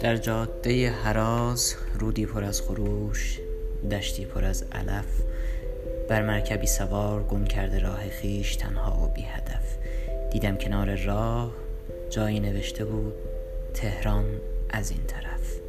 در جاده هراز رودی پر از خروش دشتی پر از علف. بر مرکبی سوار گم کرده راه خیش تنها و بی هدف دیدم کنار راه جایی نوشته بود تهران از این طرف.